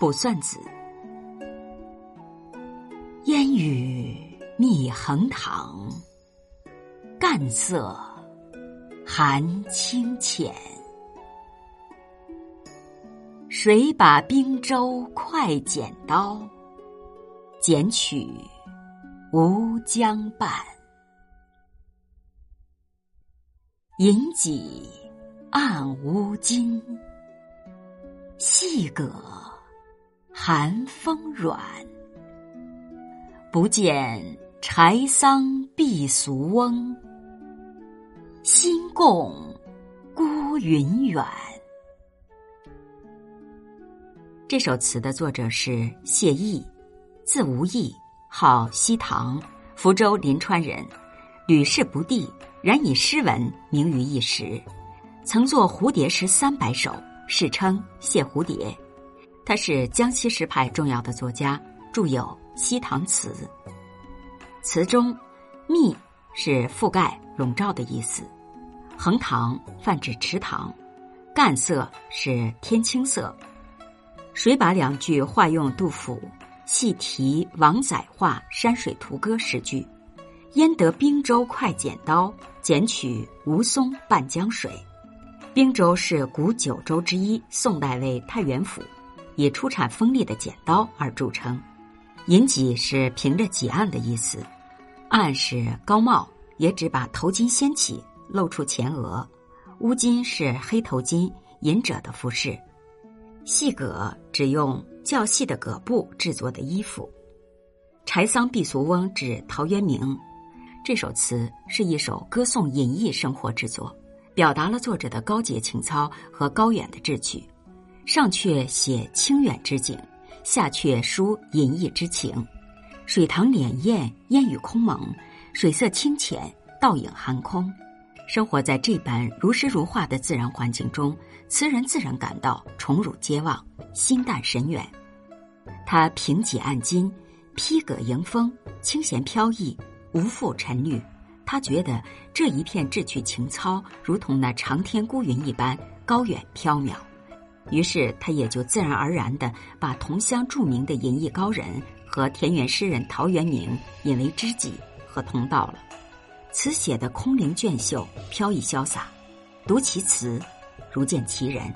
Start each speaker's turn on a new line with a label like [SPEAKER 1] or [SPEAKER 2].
[SPEAKER 1] 卜算子。烟雨密横塘，干涩寒清浅。谁把冰舟快剪刀？剪取吴江畔。银几暗乌金，细葛寒风软。不见柴桑避俗翁，心共孤云远。这首词的作者是谢毅，字无意，号西塘，福州临川人，屡试不第。然以诗文名于一时，曾作《蝴蝶诗三百首》，世称谢蝴蝶。他是江西诗派重要的作家，著有《西塘词》。词中“密”是覆盖、笼罩的意思，“横塘”泛指池塘，“干色”是天青色。谁把两句化用杜甫细题王载画山水图歌十句。焉得冰州快剪刀，剪取吴淞半江水。冰州是古九州之一，宋代为太原府，以出产锋利的剪刀而著称。银戟是凭着几案的意思，案是高帽，也指把头巾掀起，露出前额。乌巾是黑头巾，隐者的服饰。细葛只用较细的葛布制作的衣服。柴桑避俗翁指陶渊明。这首词是一首歌颂隐逸生活之作，表达了作者的高洁情操和高远的志趣。上阙写清远之景，下阙抒隐逸之情。水塘潋滟，烟雨空蒙，水色清浅，倒影寒空。生活在这般如诗如画的自然环境中，词人自然感到宠辱皆忘，心淡神远。他平几按金，披葛迎风，清闲飘逸。无负沉虑，他觉得这一片志趣情操如同那长天孤云一般高远缥缈，于是他也就自然而然的把同乡著名的隐逸高人和田园诗人陶渊明引为知己和同道了。词写的空灵隽秀，飘逸潇洒，读其词，如见其人。